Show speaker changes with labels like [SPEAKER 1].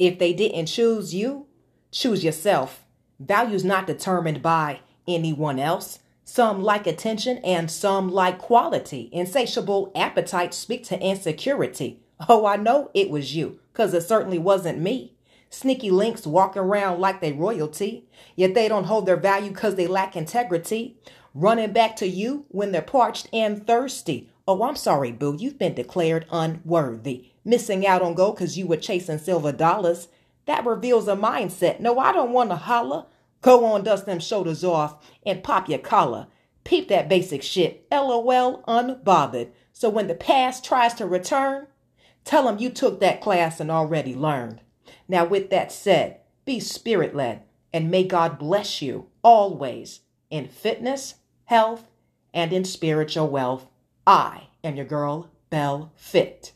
[SPEAKER 1] If they didn't choose you, choose yourself. Values not determined by anyone else. Some like attention and some like quality. Insatiable appetite speak to insecurity. Oh, I know it was you, cause it certainly wasn't me. Sneaky links walk around like they royalty, yet they don't hold their value cause they lack integrity. Running back to you when they're parched and thirsty. Oh, I'm sorry, boo, you've been declared unworthy. Missing out on gold cause you were chasing silver dollars. That reveals a mindset. No, I don't want to holler. Go on, dust them shoulders off and pop your collar. Peep that basic shit. LOL, unbothered. So when the past tries to return, tell them you took that class and already learned. Now, with that said, be spirit led and may God bless you always in fitness, health, and in spiritual wealth. I am your girl, Bell Fit.